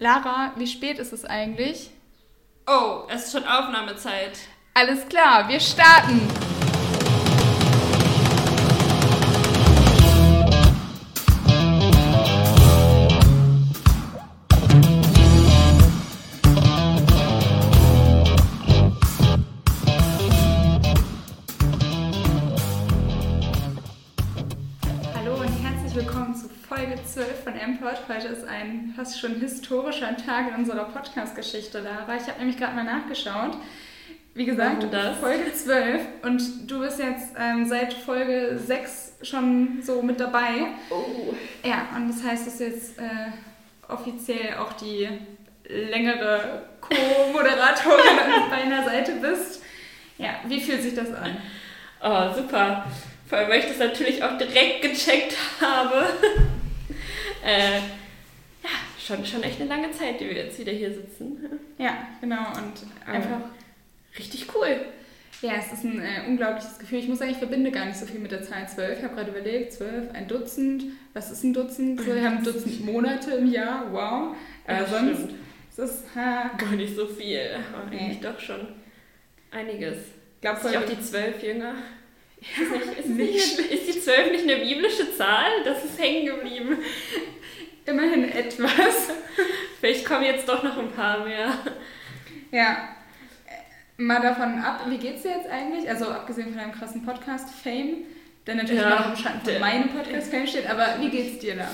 Lara, wie spät ist es eigentlich? Oh, es ist schon Aufnahmezeit. Alles klar, wir starten. 12 von MPod. Heute ist ein fast schon historischer Tag in unserer Podcast-Geschichte, Lara. Ich habe nämlich gerade mal nachgeschaut. Wie gesagt, das? Folge 12 und du bist jetzt ähm, seit Folge 6 schon so mit dabei. Oh. Ja, und das heißt, dass du jetzt äh, offiziell auch die längere Co-Moderatorin an meiner Seite bist. Ja, wie fühlt sich das an? Oh, super. Vor allem, weil ich das natürlich auch direkt gecheckt habe. Äh, ja, schon, schon echt eine lange Zeit, die wir jetzt wieder hier sitzen. Ja, genau. Und einfach, Richtig cool. ja, es ist ein äh, unglaubliches Gefühl. Ich muss sagen, ich verbinde gar nicht so viel mit der Zahl 12. Ich habe gerade überlegt, 12, ein Dutzend. Was ist ein Dutzend? Wir haben ein Dutzend Monate im Jahr. Wow. Aber Ja, sonst stimmt. ist es, ha, Gar nicht so viel. Aber Nee. eigentlich doch schon einiges. Ist nicht auch die zwölf jünger? Ist, nicht, ist, nicht, ist die zwölf nicht eine biblische Zahl? Das ist hängen geblieben. Immerhin etwas. Vielleicht kommen jetzt doch noch ein paar mehr. Ja. Mal davon ab, wie geht's dir jetzt eigentlich? Also abgesehen von deinem krassen Podcast-Fame, der natürlich Ja, noch im Schatten von meinem Podcast-Fame steht, aber wie geht's dir, Lara?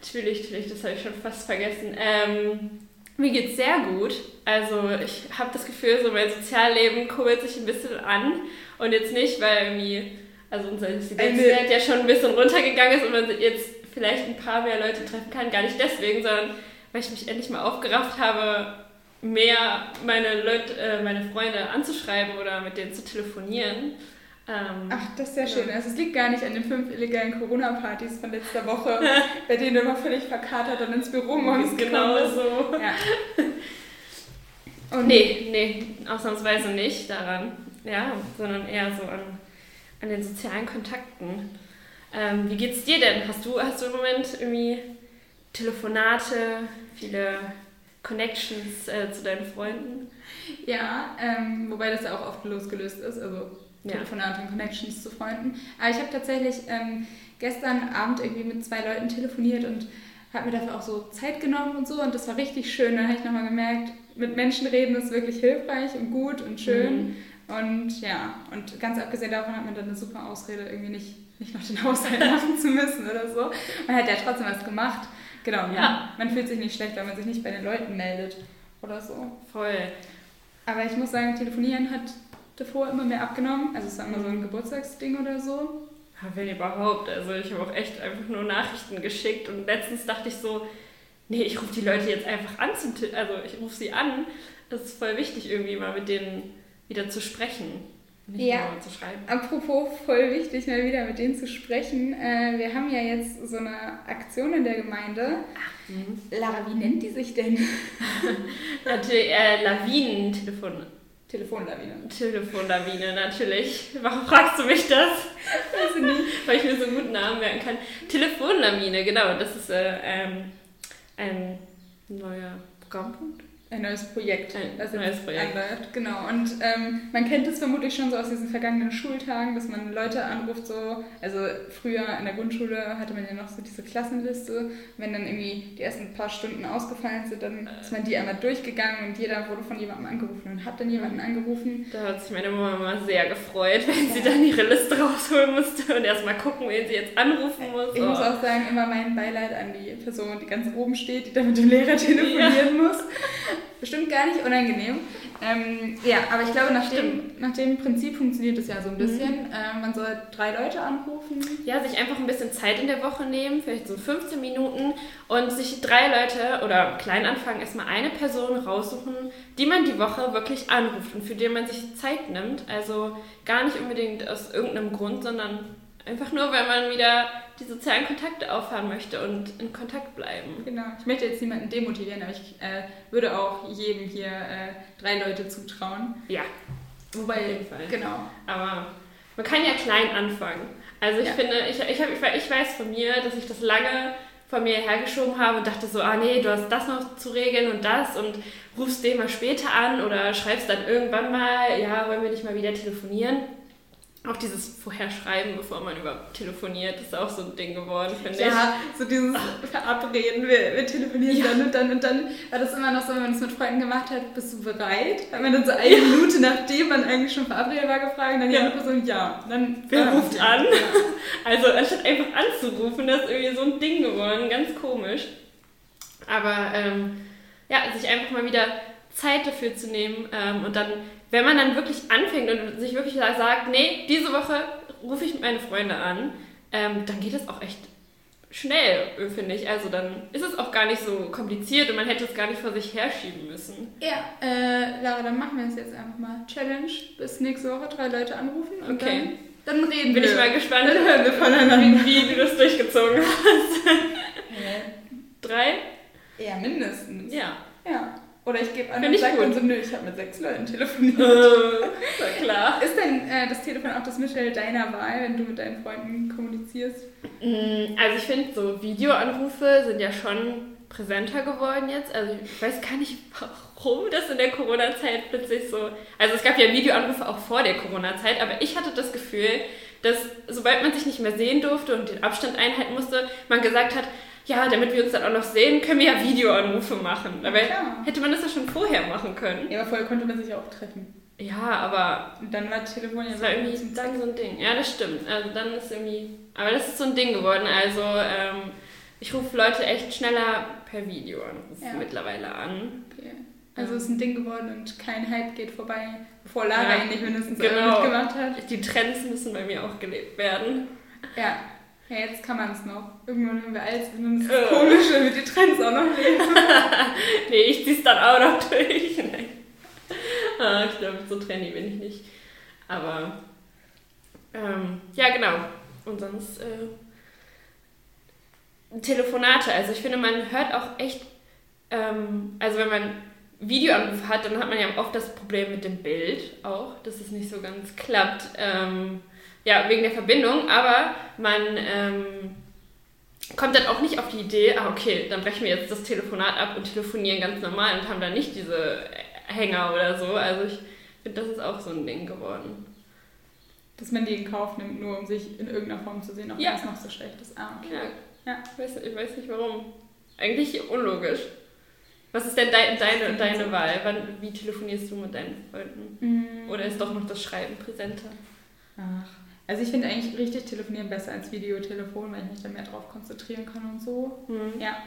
Natürlich, natürlich, das habe ich schon fast vergessen. Ähm, mir geht's sehr gut. Also ich habe das Gefühl, so mein Sozialleben kurbelt sich ein bisschen an. Und jetzt nicht, weil irgendwie, also unser Inzidenzwert ja schon ein bisschen runtergegangen ist und man jetzt vielleicht ein paar mehr Leute treffen kann. Gar nicht deswegen, sondern weil ich mich endlich mal aufgerafft habe, mehr meine Leute, äh, meine Freunde anzuschreiben oder mit denen zu telefonieren. Ähm, Ach, das ist sehr Ja. schön. Also es liegt gar nicht an den fünf illegalen Corona-Partys von letzter Woche, bei denen du immer völlig verkatert und ins Büro morgens genau bist. so. Ja. Und Nee, nee, ausnahmsweise nicht daran, ja, sondern eher so an, an den sozialen Kontakten. Ähm, wie geht's dir denn? Hast du, hast du im Moment irgendwie Telefonate, viele Connections äh, zu deinen Freunden? Ja, ähm, wobei das ja auch oft losgelöst ist, also Ja. Telefonate und Connections zu Freunden. Aber ich habe tatsächlich ähm, gestern Abend irgendwie mit zwei Leuten telefoniert und habe mir dafür auch so Zeit genommen und so und das war richtig schön. Dann habe ich nochmal gemerkt, mit Menschen reden ist wirklich hilfreich und gut und schön. Und ja, und ganz abgesehen davon hat man dann eine super Ausrede, irgendwie nicht, nicht noch den Haushalt machen zu müssen oder so. Man hat ja trotzdem was gemacht. Genau, Ja. man fühlt sich nicht schlecht, weil man sich nicht bei den Leuten meldet oder so. Voll. Aber ich muss sagen, telefonieren hat davor immer mehr abgenommen. Also es war immer so ein Geburtstagsding oder so. Ja, wenn überhaupt. Also ich habe auch echt einfach nur Nachrichten geschickt und letztens dachte ich so, nee, ich rufe die Leute jetzt einfach an, zum also ich rufe sie an. Das ist voll wichtig, irgendwie mal mit denen wieder zu sprechen. Nicht Ja. zu schreiben. Apropos, voll wichtig, mal wieder mit denen zu sprechen. Äh, wir haben ja jetzt so eine Aktion in der Gemeinde. Lara, wie nennt die sich denn? Natürlich, äh, Lawinentelefon. Telefonlawine. Telefonlawine, natürlich. Warum fragst du mich das? Weiß ich nicht. Weil ich mir so einen guten Namen merken kann. Telefonlawine, genau. Das ist äh, ähm, ein neuer Programmpunkt. Ein neues Projekt. Ein das neues Projekt. anläuft. Genau. Und ähm, man kennt es vermutlich schon so aus diesen vergangenen Schultagen, dass man Leute anruft, so. Also früher in der Grundschule hatte man ja noch so diese Klassenliste. Wenn dann irgendwie die ersten paar Stunden ausgefallen sind, dann ist man die einmal durchgegangen und jeder wurde von jemandem angerufen und hat dann jemanden angerufen. Da hat sich meine Mama immer sehr gefreut, wenn sie dann ihre Liste rausholen musste und erstmal gucken, wen sie jetzt anrufen muss. Ich muss Oh. auch sagen, immer mein Beileid an die Person, die ganz oben steht, die dann mit dem Lehrer telefonieren muss. Bestimmt gar nicht unangenehm. Ähm, ja, aber ich glaube, nach dem, nach dem Prinzip funktioniert es ja so ein bisschen. Ähm, man soll drei Leute anrufen. Ja, sich einfach ein bisschen Zeit in der Woche nehmen, vielleicht so 15 Minuten und sich drei Leute oder klein anfangen, erstmal eine Person raussuchen, die man die Woche wirklich anruft und für die man sich Zeit nimmt. Also gar nicht unbedingt aus irgendeinem Grund, sondern einfach nur, weil man wieder die sozialen Kontakte auffahren möchte und in Kontakt bleiben. Genau. Ich möchte jetzt niemanden demotivieren, aber ich äh, würde auch jedem hier äh, drei Leute zutrauen. Ja, Wobei, Auf jeden Fall. genau. aber man kann ja klein anfangen. Also ich Ja. finde, ich, ich, hab, ich weiß von mir, dass ich das lange von mir hergeschoben habe und dachte so, ah nee, du hast das noch zu regeln und das und rufst den mal später an oder schreibst dann irgendwann mal, ja, wollen wir nicht mal wieder telefonieren. Auch dieses Vorherschreiben, bevor man überhaupt telefoniert, ist auch so ein Ding geworden, finde ja, ich. Ja, so dieses Verabreden, wir, wir telefonieren ja. dann und dann und dann war das immer noch so, wenn man das mit Freunden gemacht hat, bist du bereit? Hat man dann so eine ja. Minute, nachdem man eigentlich schon verabredet war, gefragt und dann die andere Person, ja. Dann Wer ruft an? Also anstatt einfach anzurufen, das ist irgendwie so ein Ding geworden, ganz komisch. Aber ähm, ja, sich einfach mal wieder Zeit dafür zu nehmen ähm, und dann wenn man dann wirklich anfängt und sich wirklich sagt, nee, diese Woche rufe ich meine Freunde an, ähm, dann geht es auch echt schnell, finde ich. Also dann ist es auch gar nicht so kompliziert und man hätte es gar nicht vor sich herschieben müssen. Ja, äh, Lara, dann machen wir es jetzt einfach mal. Challenge bis nächste Woche drei Leute anrufen und okay. dann, dann reden Bin wir. Bin ich mal gespannt, dann hören wir voneinander. Wie, wie du das durchgezogen hast. Drei? Ja, mindestens. Ja. Ja. Oder ich gebe an und sage dann so, nö, ich habe mit sechs Leuten telefoniert. Äh, klar. Ist denn äh, das Telefon auch das Mittel deiner Wahl, wenn du mit deinen Freunden kommunizierst? Mm, also ich finde, so Videoanrufe sind ja schon präsenter geworden jetzt. Also ich weiß gar nicht, warum das in der Corona-Zeit plötzlich so... Also es gab ja Videoanrufe auch vor der Corona-Zeit, aber ich hatte das Gefühl, dass sobald man sich nicht mehr sehen durfte und den Abstand einhalten musste, man gesagt hat, ja, damit wir uns dann auch noch sehen, können wir ja Videoanrufe machen. Aber ja, hätte man das ja schon vorher machen können. Ja, aber vorher konnte man sich ja auch treffen. Ja, aber. Und dann war Telefon ja so irgendwie dann so ein Ding. Ja, das stimmt. Also dann ist irgendwie. Aber das ist so ein Ding geworden. Also ähm, ich rufe Leute echt schneller per Videoanruf ja. mittlerweile an. Okay. Also es ist ein Ding geworden und kein Hype geht vorbei, bevor Lara ja, ihn nicht mindestens genau. mitgemacht hat. Die Trends müssen bei mir auch gelebt werden. Ja, ja, jetzt kann man es noch. Irgendwann, wenn wir alt sind, dann ist es oh. komisch, wenn wir die Trends auch noch leben. nee, ich zieh's dann auch noch durch. ah, ich glaube, so trendy bin ich nicht. Aber, ähm, ja, genau. Und sonst, äh, Telefonate. Also ich finde, man hört auch echt, ähm, also wenn man Videoanruf hat, dann hat man ja oft das Problem mit dem Bild auch, dass es nicht so ganz klappt. Ähm, ja, wegen der Verbindung, aber man ähm, kommt dann auch nicht auf die Idee, ah, okay, dann brechen wir jetzt das Telefonat ab und telefonieren ganz normal und haben dann nicht diese Hänger oder so. Also ich finde, das ist auch so ein Ding geworden. Dass man die in Kauf nimmt, nur um sich in irgendeiner Form zu sehen, ob ja. das noch so schlecht ist. Ah, okay. Ja, ja. Ich, weiß, ich weiß nicht warum. Eigentlich unlogisch. Was ist denn de deine, deine Wahl? Wann, wie telefonierst du mit deinen Freunden? Mm. Oder ist doch noch das Schreiben präsenter? Ach, also ich finde eigentlich richtig telefonieren besser als Videotelefon, weil ich mich da mehr drauf konzentrieren kann und so. Mhm. Ja.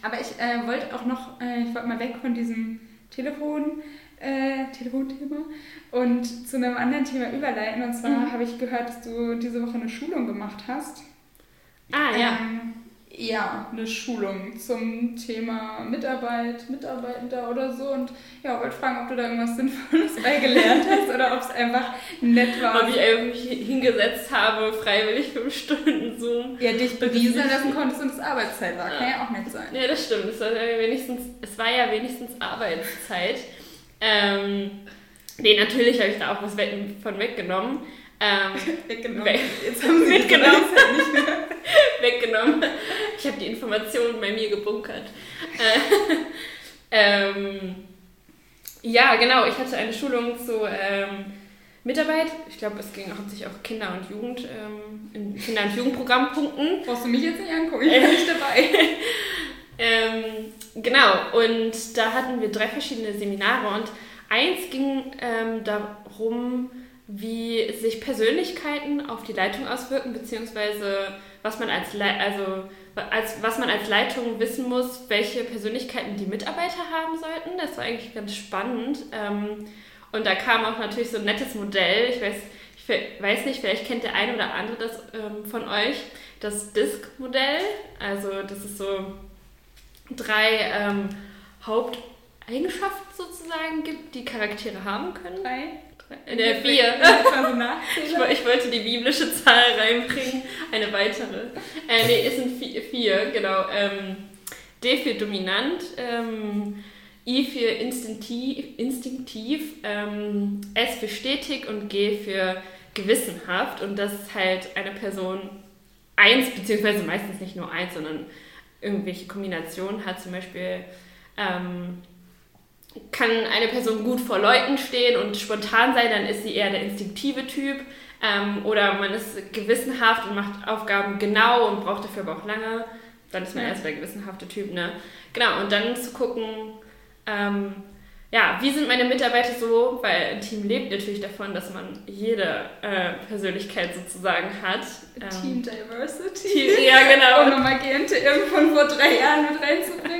Aber ich äh, wollte auch noch, äh, ich wollte mal weg von diesem Telefon, äh, Telefonthema und zu einem anderen Thema überleiten. Und zwar mhm. habe ich gehört, dass du diese Woche eine Schulung gemacht hast. Ah, ja. Ähm, ja, eine Schulung zum Thema Mitarbeit, Mitarbeitender oder so. Und ja, wollte fragen, ob du da irgendwas Sinnvolles bei gelernt hast oder ob es einfach nett war. Ob ich mich hingesetzt habe, freiwillig fünf Stunden Zoom. Ja, dich bewiesen lassen konntest und es Arbeitszeit war. Ja. Kann ja auch nett sein. Ja, das stimmt. Es war ja wenigstens, es war ja wenigstens Arbeitszeit. Ähm, nee, natürlich habe ich da auch was von weggenommen. Ähm, weggenommen. Weg, Jetzt haben sie mitgenommen. mehr. weggenommen. Ich habe die Informationen bei mir gebunkert. Äh, ähm, ja, genau. Ich hatte eine Schulung zu ähm, Mitarbeit. Ich glaube, es ging hauptsächlich auch Kinder- und Jugend, ähm, in Kinder- und Jugendprogrammpunkten. Brauchst du mich jetzt nicht angucken? Ich bin nicht dabei. Ähm, genau. Und da hatten wir drei verschiedene Seminare und eins ging ähm, darum, wie sich Persönlichkeiten auf die Leitung auswirken, beziehungsweise was man als, Le also, als, was man als Leitung wissen muss, welche Persönlichkeiten die Mitarbeiter haben sollten. Das war eigentlich ganz spannend. Ähm, und da kam auch natürlich so ein nettes Modell. Ich weiß, ich weiß nicht, vielleicht kennt der eine oder andere das ähm, von euch, das DISC-Modell. Also das ist so drei ähm, Haupteigenschaften sozusagen gibt, die Charaktere haben können. Drei? In der vier. ich, ich, wollte die biblische Zahl reinbringen. Eine weitere. Äh, nee, es sind vier, vier genau. Ähm, D für dominant, ähm, I für instinktiv, instinktiv ähm, S für stetig und G für gewissenhaft. Und das ist halt eine Person eins, beziehungsweise meistens nicht nur eins, sondern irgendwelche Kombinationen hat. Zum Beispiel ähm, kann eine Person gut vor Leuten stehen und spontan sein, dann ist sie eher der instinktive Typ. Ähm, oder man ist gewissenhaft und macht Aufgaben genau und braucht dafür aber auch lange. Dann ist man ja. erst der gewissenhafte Typ. Ne? Genau, und dann zu gucken, ähm, ja, wie sind meine Mitarbeiter so? Weil ein Team lebt natürlich davon, dass man jede äh, Persönlichkeit sozusagen hat. Ähm, Team Diversity. Team, ja, genau. um nochmal GNTM von vor drei Jahren mit reinzubringen.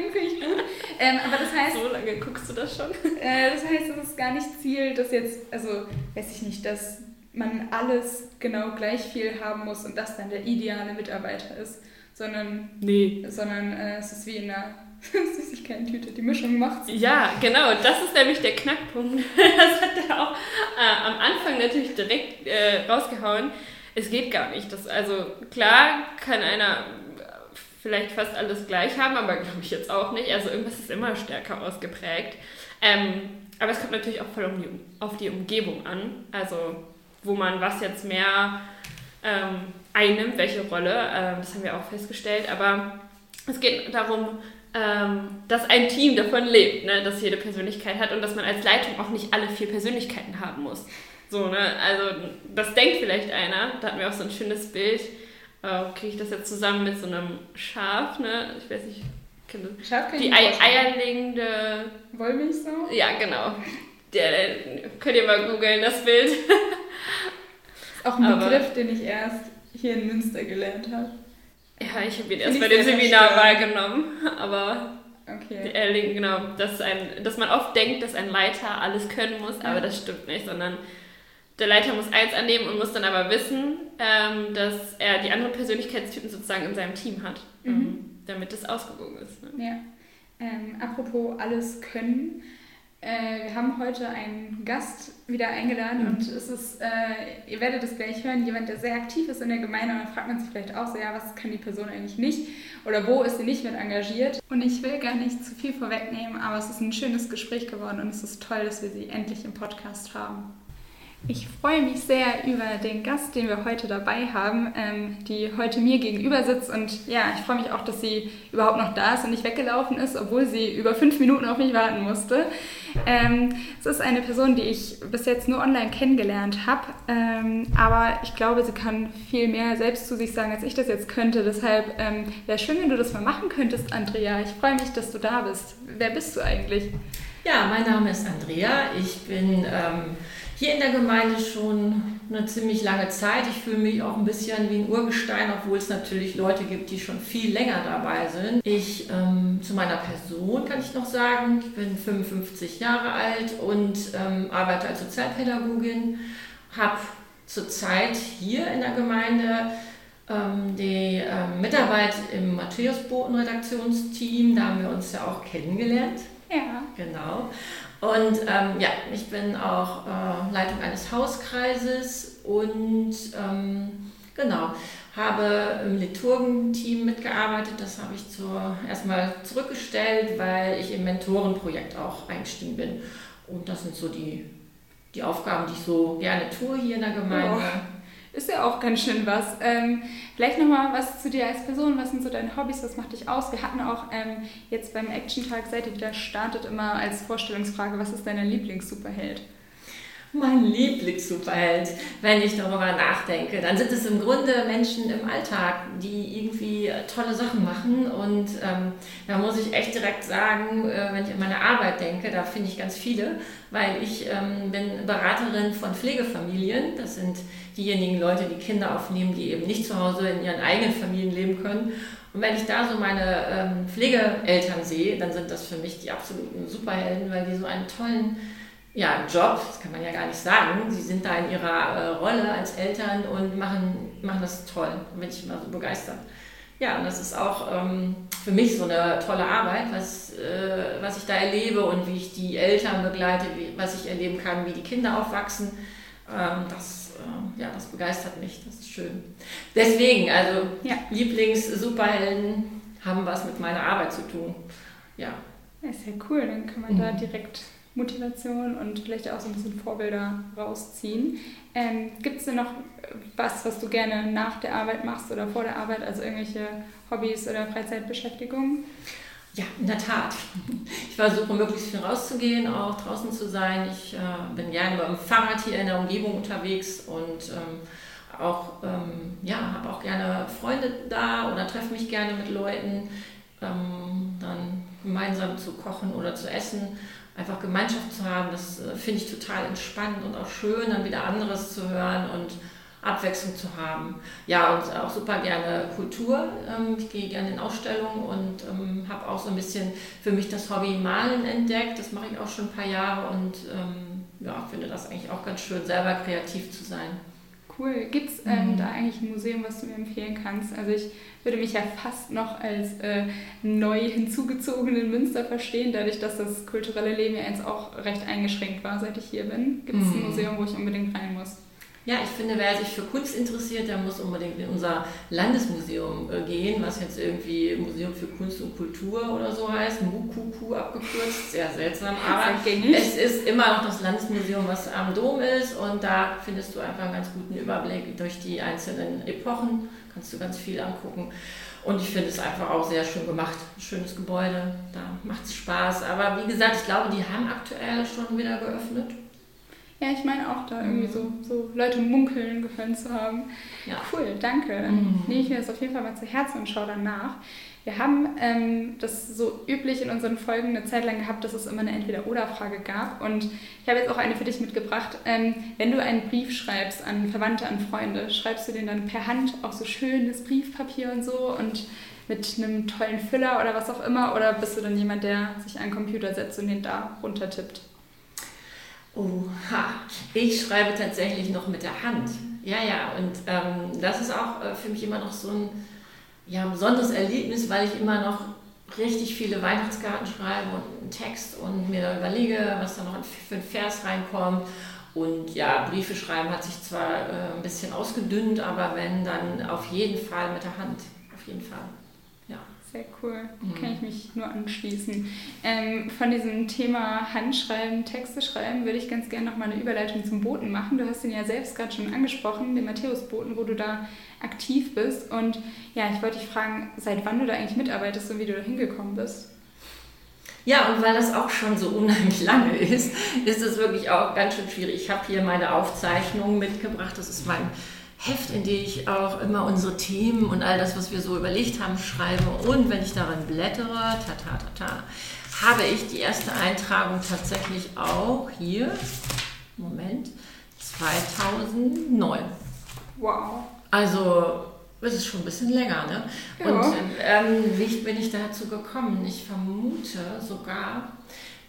Ähm, aber das heißt. So lange guckst du das schon? Äh, das heißt, es ist gar nicht Ziel, dass jetzt, also weiß ich nicht, dass man alles genau gleich viel haben muss und das dann der ideale Mitarbeiter ist, sondern, nee. sondern äh, es ist wie in einer Süßigkeiten-Tüte. Die Mischung macht's. Ja, genau. Das ist nämlich der Knackpunkt. Das hat er auch äh, am Anfang natürlich direkt äh, rausgehauen. Es geht gar nicht. Das, also klar kann einer vielleicht fast alles gleich haben, aber glaube ich jetzt auch nicht. Also irgendwas ist immer stärker ausgeprägt. Ähm, aber es kommt natürlich auch voll um die, auf die Umgebung an. Also wo man was jetzt mehr ähm, einnimmt, welche Rolle. Ähm, das haben wir auch festgestellt. Aber es geht darum, ähm, dass ein Team davon lebt, ne? dass jede Persönlichkeit hat und dass man als Leitung auch nicht alle vier Persönlichkeiten haben muss. So, ne? Also das denkt vielleicht einer. Da hatten wir auch so ein schönes Bild. Äh, Kriege ich das jetzt zusammen mit so einem Schaf, ne? Ich weiß nicht, kenne Schaf Die Ei eierlegende Wollmilchsau? Ja, genau. Der, der, könnt ihr mal googeln, das Bild. auch ein Aber, Begriff, den ich erst hier in Münster gelernt habe. Ja, ich habe ihn erst bei dem Seminar wahrgenommen, aber okay. genau, dass, ein, dass man oft denkt, dass ein Leiter alles können muss, ja. aber das stimmt nicht, sondern der Leiter muss eins annehmen und muss dann aber wissen, ähm, dass er die anderen Persönlichkeitstypen sozusagen in seinem Team hat, mhm. ähm, damit es ausgewogen ist. Ne? Ja. Ähm, apropos alles können, äh, wir haben heute einen Gast wieder eingeladen mhm. und es ist, äh, ihr werdet es gleich hören, jemand, der sehr aktiv ist in der Gemeinde und dann fragt man sich vielleicht auch so, ja, was kann die Person eigentlich nicht oder wo ist sie nicht mit engagiert? Und ich will gar nicht zu viel vorwegnehmen, aber es ist ein schönes Gespräch geworden und es ist toll, dass wir sie endlich im Podcast haben. Ich freue mich sehr über den Gast, den wir heute dabei haben, ähm, die heute mir gegenüber sitzt. Und ja, ich freue mich auch, dass sie überhaupt noch da ist und nicht weggelaufen ist, obwohl sie über fünf Minuten auf mich warten musste. Ähm, es ist eine Person, die ich bis jetzt nur online kennengelernt habe. Ähm, aber ich glaube, sie kann viel mehr selbst zu sich sagen, als ich das jetzt könnte. Deshalb ähm, wäre schön, wenn du das mal machen könntest, Andrea. Ich freue mich, dass du da bist. Wer bist du eigentlich? Ja, mein Name ist Andrea. Ich bin ähm, hier in der Gemeinde schon eine ziemlich lange Zeit. Ich fühle mich auch ein bisschen wie ein Urgestein, obwohl es natürlich Leute gibt, die schon viel länger dabei sind. Ich ähm, zu meiner Person kann ich noch sagen, ich bin 55 Jahre alt und ähm, arbeite als Sozialpädagogin, habe zurzeit hier in der Gemeinde ähm, die ähm, Mitarbeit im Matthäusboten-Redaktionsteam. Da haben wir uns ja auch kennengelernt. Ja. Genau. Und ähm, ja, ich bin auch äh, Leitung eines Hauskreises und ähm, genau, habe im Liturgenteam mitgearbeitet. Das habe ich zur, erstmal zurückgestellt, weil ich im Mentorenprojekt auch eingestiegen bin. Und das sind so die, die Aufgaben, die ich so gerne tue hier in der Gemeinde. Oh ist ja auch ganz schön was. Ähm, vielleicht nochmal was zu dir als Person. Was sind so deine Hobbys? Was macht dich aus? Wir hatten auch ähm, jetzt beim Action-Tag, seit ihr wieder startet, immer als Vorstellungsfrage, was ist dein Lieblings-Superheld? Mein Lieblings-Superheld, wenn ich darüber nachdenke, dann sind es im Grunde Menschen im Alltag, die irgendwie tolle Sachen machen. Und ähm, da muss ich echt direkt sagen, äh, wenn ich an meine Arbeit denke, da finde ich ganz viele, weil ich ähm, bin Beraterin von Pflegefamilien. Das sind diejenigen Leute, die Kinder aufnehmen, die eben nicht zu Hause in ihren eigenen Familien leben können. Und wenn ich da so meine ähm, Pflegeeltern sehe, dann sind das für mich die absoluten Superhelden, weil die so einen tollen ja, Job, das kann man ja gar nicht sagen. Sie sind da in ihrer äh, Rolle als Eltern und machen, machen das toll. Da bin ich immer so begeistert. Ja, und das ist auch ähm, für mich so eine tolle Arbeit, was, äh, was ich da erlebe und wie ich die Eltern begleite, wie, was ich erleben kann, wie die Kinder aufwachsen. Ähm, das, äh, ja, das begeistert mich, das ist schön. Deswegen, also ja. Lieblings-Superhelden haben was mit meiner Arbeit zu tun. Ja. Das ist ja cool, dann kann man mhm. da direkt Motivation und vielleicht auch so ein bisschen Vorbilder rausziehen. Ähm, Gibt es denn noch was, was du gerne nach der Arbeit machst oder vor der Arbeit, also irgendwelche Hobbys oder Freizeitbeschäftigungen? Ja, in der Tat. Ich versuche möglichst viel rauszugehen, auch draußen zu sein. Ich äh, bin gerne beim Fahrrad hier in der Umgebung unterwegs und ähm, auch, ähm, ja, habe auch gerne Freunde da oder treffe mich gerne mit Leuten, ähm, dann gemeinsam zu kochen oder zu essen. Einfach Gemeinschaft zu haben, das äh, finde ich total entspannend und auch schön, dann wieder anderes zu hören und Abwechslung zu haben. Ja, und auch super gerne Kultur. Ähm, ich gehe gerne in Ausstellungen und ähm, habe auch so ein bisschen für mich das Hobby Malen entdeckt. Das mache ich auch schon ein paar Jahre und ähm, ja, finde das eigentlich auch ganz schön, selber kreativ zu sein. Cool. Gibt es ähm, mhm. da eigentlich ein Museum, was du mir empfehlen kannst? Also ich würde mich ja fast noch als äh, neu hinzugezogenen Münster verstehen, dadurch, dass das kulturelle Leben ja jetzt auch recht eingeschränkt war, seit ich hier bin. Gibt es mhm. ein Museum, wo ich unbedingt rein muss? Ja, ich finde, wer sich für Kunst interessiert, der muss unbedingt in unser Landesmuseum äh, gehen, was jetzt irgendwie Museum für Kunst und Kultur oder so heißt, MUKUKU abgekürzt, sehr seltsam, aber es ist immer noch das Landesmuseum, was am Dom ist und da findest du einfach einen ganz guten Überblick durch die einzelnen Epochen, kannst du ganz viel angucken. Und ich finde es einfach auch sehr schön gemacht. Schönes Gebäude, da macht es Spaß. Aber wie gesagt, ich glaube, die haben aktuell schon wieder geöffnet. Ja, ich meine auch da irgendwie so, so Leute munkeln gehört zu haben. Ja. Cool, danke. Dann mhm. nehme ich mir das auf jeden Fall mal zu Herzen und schaue dann nach. Wir haben ähm, das so üblich in unseren Folgen eine Zeit lang gehabt, dass es immer eine Entweder-Oder-Frage gab. Und ich habe jetzt auch eine für dich mitgebracht. Ähm, wenn du einen Brief schreibst an Verwandte, an Freunde, schreibst du den dann per Hand auch so schönes Briefpapier und so und mit einem tollen Füller oder was auch immer? Oder bist du dann jemand, der sich an den Computer setzt und den da runtertippt? Oha, ich schreibe tatsächlich noch mit der Hand. Ja, ja, und ähm, das ist auch äh, für mich immer noch so ein ja, besonderes Erlebnis, weil ich immer noch richtig viele Weihnachtskarten schreibe und einen Text und mir überlege, was da noch für ein Vers reinkommt. Und ja, Briefe schreiben hat sich zwar äh, ein bisschen ausgedünnt, aber wenn, dann auf jeden Fall mit der Hand. Auf jeden Fall. Sehr cool, mhm. kann ich mich nur anschließen. Ähm, von diesem Thema Handschreiben, Texte schreiben, würde ich ganz gerne noch mal eine Überleitung zum Boten machen. Du hast ihn ja selbst gerade schon angesprochen, den Matthäusboten, wo du da aktiv bist. Und ja, ich wollte dich fragen, seit wann du da eigentlich mitarbeitest und wie du da hingekommen bist. Ja, und weil das auch schon so unheimlich lange ist, ist es wirklich auch ganz schön schwierig. Ich habe hier meine Aufzeichnungen mitgebracht. Das ist mein Heft, in dem ich auch immer unsere Themen und all das, was wir so überlegt haben, schreibe. Und wenn ich darin blättere, ta ta ta ta, habe ich die erste Eintragung tatsächlich auch hier, Moment, 2009. Wow. Also, das ist schon ein bisschen länger, ne? Ja. Und ähm, wie bin ich dazu gekommen? Ich vermute sogar,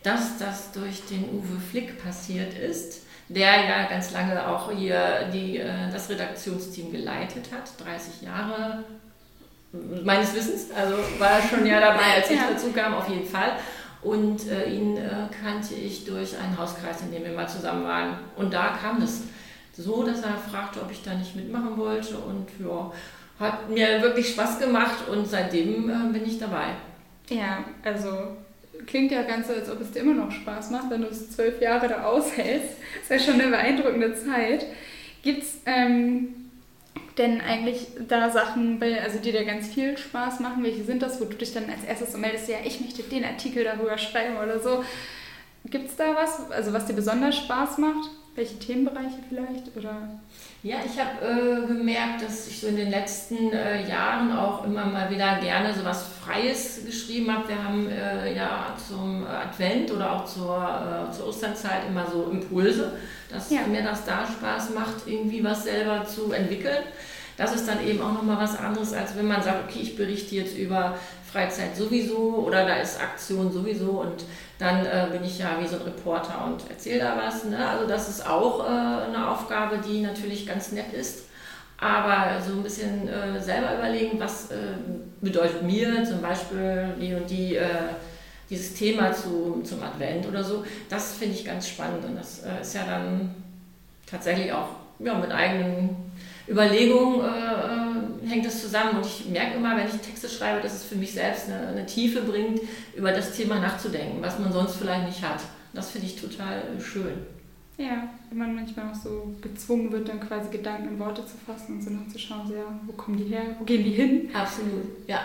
dass das durch den Uwe Flick passiert ist der ja ganz lange auch hier die, äh, das Redaktionsteam geleitet hat, 30 Jahre meines Wissens, also war er schon ja dabei, als ich ja. dazu kam, auf jeden Fall. Und äh, ihn äh, kannte ich durch einen Hauskreis, in dem wir mal zusammen waren. Und da kam es so, dass er fragte, ob ich da nicht mitmachen wollte. Und ja, hat mir wirklich Spaß gemacht und seitdem äh, bin ich dabei. Ja, also klingt ja ganz so, als ob es dir immer noch Spaß macht, wenn du es zwölf Jahre da aushältst. Das ist ja schon eine beeindruckende Zeit. Gibt es ähm, denn eigentlich da Sachen, also die dir ganz viel Spaß machen? Welche sind das, wo du dich dann als erstes so meldest, ja, ich möchte den Artikel darüber schreiben oder so? Gibt es da was, also was dir besonders Spaß macht? Welche Themenbereiche vielleicht? Oder? Ja, ich habe äh, gemerkt, dass ich so in den letzten äh, Jahren auch immer mal wieder gerne so was Freies geschrieben habe. Wir haben äh, ja zum Advent oder auch zur, äh, zur Osternzeit immer so Impulse, dass ja. mir das da Spaß macht, irgendwie was selber zu entwickeln. Das ist dann eben auch nochmal was anderes, als wenn man sagt, okay, ich berichte jetzt über Freizeit sowieso oder da ist Aktion sowieso und dann äh, bin ich ja wie so ein Reporter und erzähle da was. Ne? Also das ist auch äh, eine Aufgabe, die natürlich ganz nett ist. Aber so ein bisschen äh, selber überlegen, was äh, bedeutet mir zum Beispiel die und die, äh, dieses Thema zu, zum Advent oder so, das finde ich ganz spannend und das äh, ist ja dann tatsächlich auch ja, mit eigenen Überlegung äh, hängt das zusammen. Und ich merke immer, wenn ich Texte schreibe, dass es für mich selbst eine, eine, Tiefe bringt, über das Thema nachzudenken, was man sonst vielleicht nicht hat. Das finde ich total schön. Ja, wenn man manchmal auch so gezwungen wird, dann quasi Gedanken in Worte zu fassen und so nachzuschauen, so, ja, wo kommen die her, wo gehen die hin? Absolut, ja.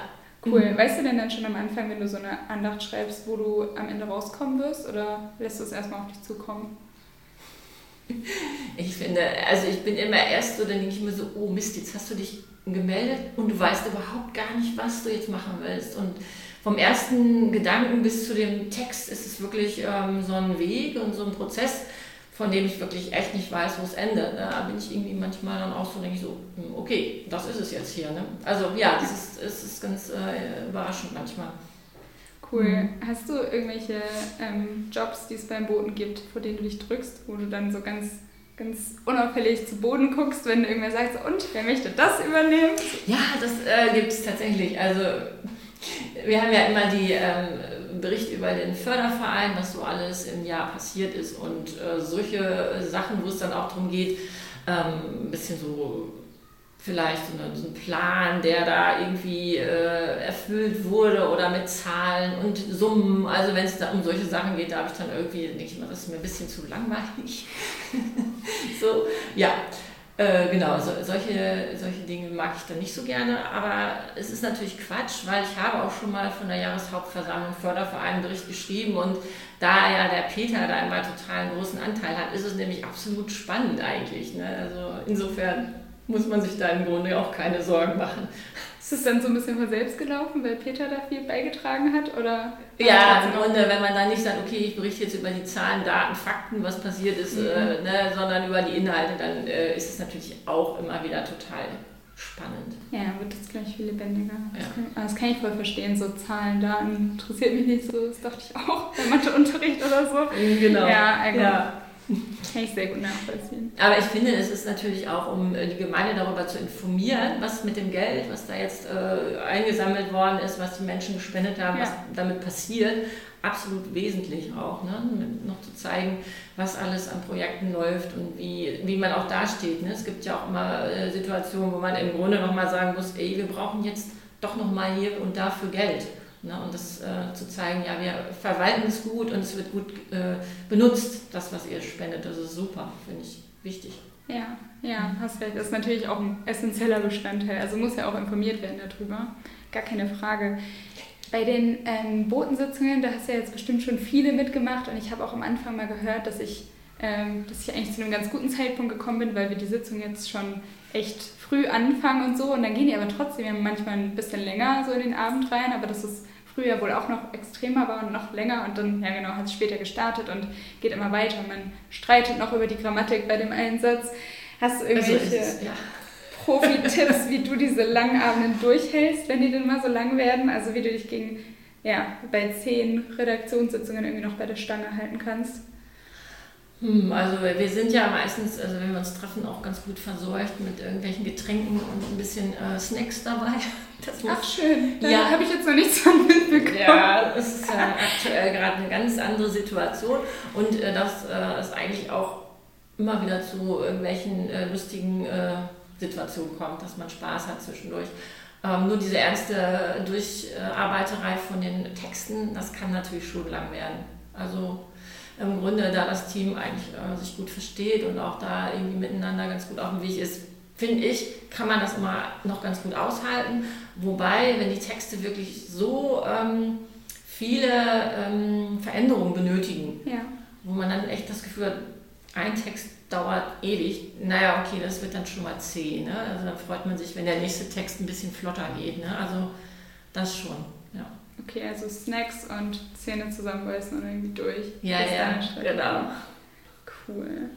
Cool. Mhm. Weißt du denn dann schon am Anfang, wenn du so eine Andacht schreibst, wo du am Ende rauskommen wirst oder lässt du es erstmal auf dich zukommen? Ich finde, also ich bin immer erst so, dann denke ich mir so, oh Mist, jetzt hast du dich gemeldet und du weißt überhaupt gar nicht, was du jetzt machen willst. Und vom ersten Gedanken bis zu dem Text ist es wirklich ähm, so ein Weg und so ein Prozess von dem ich wirklich echt nicht weiß, wo es endet. Ne? Da bin ich irgendwie manchmal dann auch so, denke ich so, hm, okay, das ist es jetzt hier. Ne? Also ja, das ist, es ist ganz äh, überraschend manchmal. Cool. Mhm. Hast du irgendwelche ähm, Jobs, die es beim Boden gibt, vor denen du dich drückst, wo du dann so ganz ganz unauffällig zu Boden guckst, wenn irgendwer sagt, und wer möchte das übernehmen? Ja, das äh, gibt es tatsächlich. Also wir haben ja immer die ähm, Bericht über den Förderverein, was so alles im Jahr passiert ist und äh, solche Sachen, wo es dann auch darum geht, ähm, ein bisschen so vielleicht so, ein Plan, der da irgendwie äh, erfüllt wurde oder mit Zahlen und Summen. Also wenn es da um solche Sachen geht, da habe ich dann irgendwie, ich mal, das ist mir ein bisschen zu langweilig. so, ja. Äh, genau, so, solche, solche Dinge mag ich dann nicht so gerne, aber es ist natürlich Quatsch, weil ich habe auch schon mal von der Jahreshauptversammlung Förderverein Bericht geschrieben und da ja der Peter da immer total einen großen Anteil hat, ist es nämlich absolut spannend eigentlich. Ne? Also insofern muss man sich da im Grunde auch keine Sorgen machen. Ist es dann so ein bisschen von selbst gelaufen, weil Peter da viel beigetragen hat? Oder ja, im Grunde, wenn man dann nicht sagt, okay, ich berichte jetzt über die Zahlen, Daten, Fakten, was passiert ist, mhm. äh, ne, sondern über die Inhalte, dann äh, ist es natürlich auch immer wieder total spannend. Ja, wird das gleich viel lebendiger. Das, kann, das, kann, ich voll verstehen, so Zahlen, Daten interessiert mich nicht so, das dachte ich auch beim Matheunterricht oder so. Genau. Ja, eigentlich. Ja. Kann ich sehr gut nachvollziehen. Aber ich finde, es ist natürlich auch, um äh, die Gemeinde darüber zu informieren, was mit dem Geld, was da jetzt äh, eingesammelt worden ist, was die Menschen gespendet haben, ja. was damit passiert, absolut wesentlich auch. Ne? Noch zu zeigen, was alles an Projekten läuft und wie, wie man auch dasteht. Ne? Es gibt ja auch immer äh, Situationen, wo man im Grunde nochmal sagen muss, ey, wir brauchen jetzt doch nochmal hier und da für Geld. Ne, und das äh, zu zeigen, ja, wir verwalten es gut und es wird gut äh, benutzt, das, was ihr spendet. Das ist super, finde ich wichtig. Ja, ja, hast recht. Das ist natürlich auch ein essentieller Bestandteil. Also muss ja auch informiert werden darüber. Gar keine Frage. Bei den ähm, Botensitzungen, da hast du ja jetzt bestimmt schon viele mitgemacht und ich habe auch am Anfang mal gehört, dass ich, ähm, dass ich eigentlich zu einem ganz guten Zeitpunkt gekommen bin, weil wir die Sitzung jetzt schon echt früh anfangen und so und dann gehen die aber trotzdem ja manchmal ein bisschen länger so in den Abend rein, aber das ist früher wohl auch noch extremer war und noch länger und dann, ja genau, hat es später gestartet und geht immer weiter. Man streitet noch über die Grammatik bei dem Einsatz. Hast du also irgendwelche also ja. Profi-Tipps, wie du diese langen Abenden durchhältst, wenn die denn mal so lang werden? Also wie du dich gegen, ja, bei zehn Redaktionssitzungen irgendwie noch bei der Stange halten kannst? Hm, also wir sind ja meistens, also wenn wir uns treffen, auch ganz gut versorgt mit irgendwelchen Getränken und ein bisschen äh, Snacks dabei. Ach schön, da ja. habe ich jetzt noch nichts von mitbekommen. Ja, es ist ja aktuell gerade eine ganz andere Situation und äh, das äh, ist eigentlich auch immer wieder zu irgendwelchen äh, lustigen äh, Situationen kommt, dass man Spaß hat zwischendurch. Ähm, nur diese ernste Durcharbeiterei von den Texten, das kann natürlich schon lang werden. Also im Grunde, da das Team eigentlich äh, sich gut versteht und auch da irgendwie miteinander ganz gut auf dem Weg ist, finde ich, kann man das immer noch ganz gut aushalten. Wobei, wenn die Texte wirklich so ähm, viele ähm, Veränderungen benötigen, ja. wo man dann echt das Gefühl hat, ein Text dauert ewig, naja, okay, das wird dann schon mal zäh. Ne? Also dann freut man sich, wenn der nächste Text ein bisschen flotter geht. Ne? Also das schon. Okay, also Snacks und Zähne zusammenbeißen und irgendwie durch. Ja, ja, genau. Cool.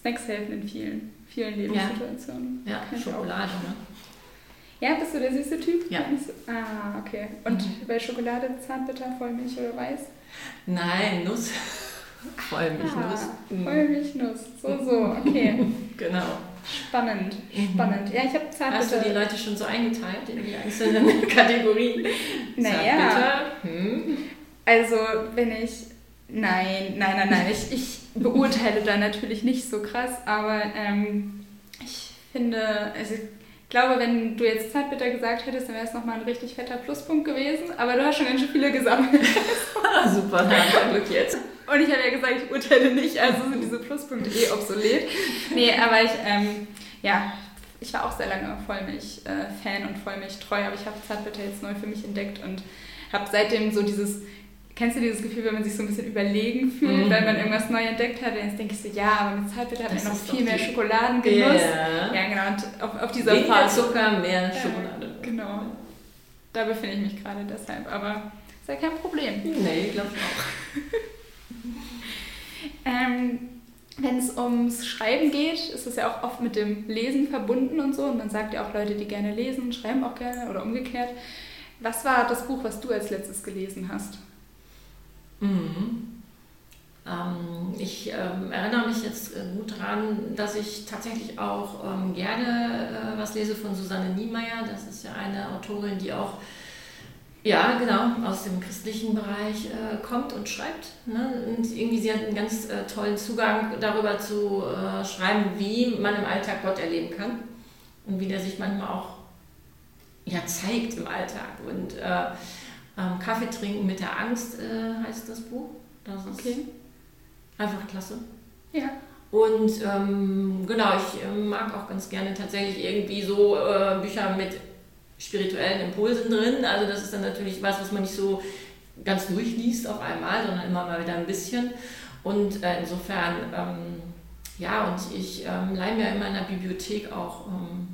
Snacks helfen in vielen, vielen Lebenssituationen. Ja, ja Schokolade, ne? Ja, bist du der süße Typ? Ja. Ah, okay. Und mhm. bei Schokolade Zahnbitter, Vollmilch oder Weiß? Nein, Nuss. Vollmilchnuss. Ah. Vollmilchnuss. So, so, okay. genau. Spannend, mhm. spannend. Ja, ich habe Zartbitter. Hast du die Leute schon so eingeteilt in die einzelnen Kategorien? Naja. Hm. Also, wenn ich. Nein, nein, nein, nein. Ich, ich beurteile da natürlich nicht so krass, aber ähm, ich finde, also ich glaube, wenn du jetzt Zartbitter gesagt hättest, dann wäre es nochmal ein richtig fetter Pluspunkt gewesen, aber du hast schon ganz schön viele gesammelt. Super, dann Glück jetzt. Und ich habe ja gesagt, ich urteile nicht, also sind diese Pluspunkte eh obsolet. Nee, aber ich, ähm, ja, ich war auch sehr lange Vollmilch-Fan und Vollmilch-treu, aber ich habe Zartbitter jetzt neu für mich entdeckt und habe seitdem so dieses Kennst du dieses Gefühl, wenn man sich so ein bisschen überlegen fühlt, mhm. weil man irgendwas neu entdeckt hat? Dann denke ich so, ja, aber mit Zartbitter hat man noch viel mehr Schokoladengenuss. Yeah. Ja, genau. Und auf, auf dieser Weniger Phase. Zucker, mehr Schokolade. Ja, genau. Da befinde ich mich gerade deshalb. Aber ist ja kein Problem. Nee, glaube ich auch. ähm, wenn es ums Schreiben geht, ist es ja auch oft mit dem Lesen verbunden und so. Und man sagt ja auch Leute, die gerne lesen, schreiben auch gerne oder umgekehrt. Was war das Buch, was du als letztes gelesen hast? Mhm. Ähm, ich ähm, erinnere mich jetzt äh, gut daran, dass ich tatsächlich auch ähm, gerne äh, was lese von Susanne Niemeyer. Das ist ja eine Autorin, die auch ja, genau, aus dem christlichen Bereich äh, kommt und schreibt. Ne? Und irgendwie sie hat einen ganz äh, tollen Zugang darüber zu äh, schreiben, wie man im Alltag Gott erleben kann und wie der sich manchmal auch ja, zeigt im Alltag. Und äh, ähm, Kaffee trinken mit der Angst äh, heißt das Buch. Das ist okay. einfach klasse. Ja. Und ähm, genau, ich äh, mag auch ganz gerne tatsächlich irgendwie so Bücher mit spirituellen Impulsen drin. Also das ist dann natürlich was, was man nicht so ganz durchliest auf einmal, sondern immer mal wieder ein bisschen. Und äh, insofern, ähm, ja, und ich ähm, leihe mir in meiner Bibliothek auch ähm,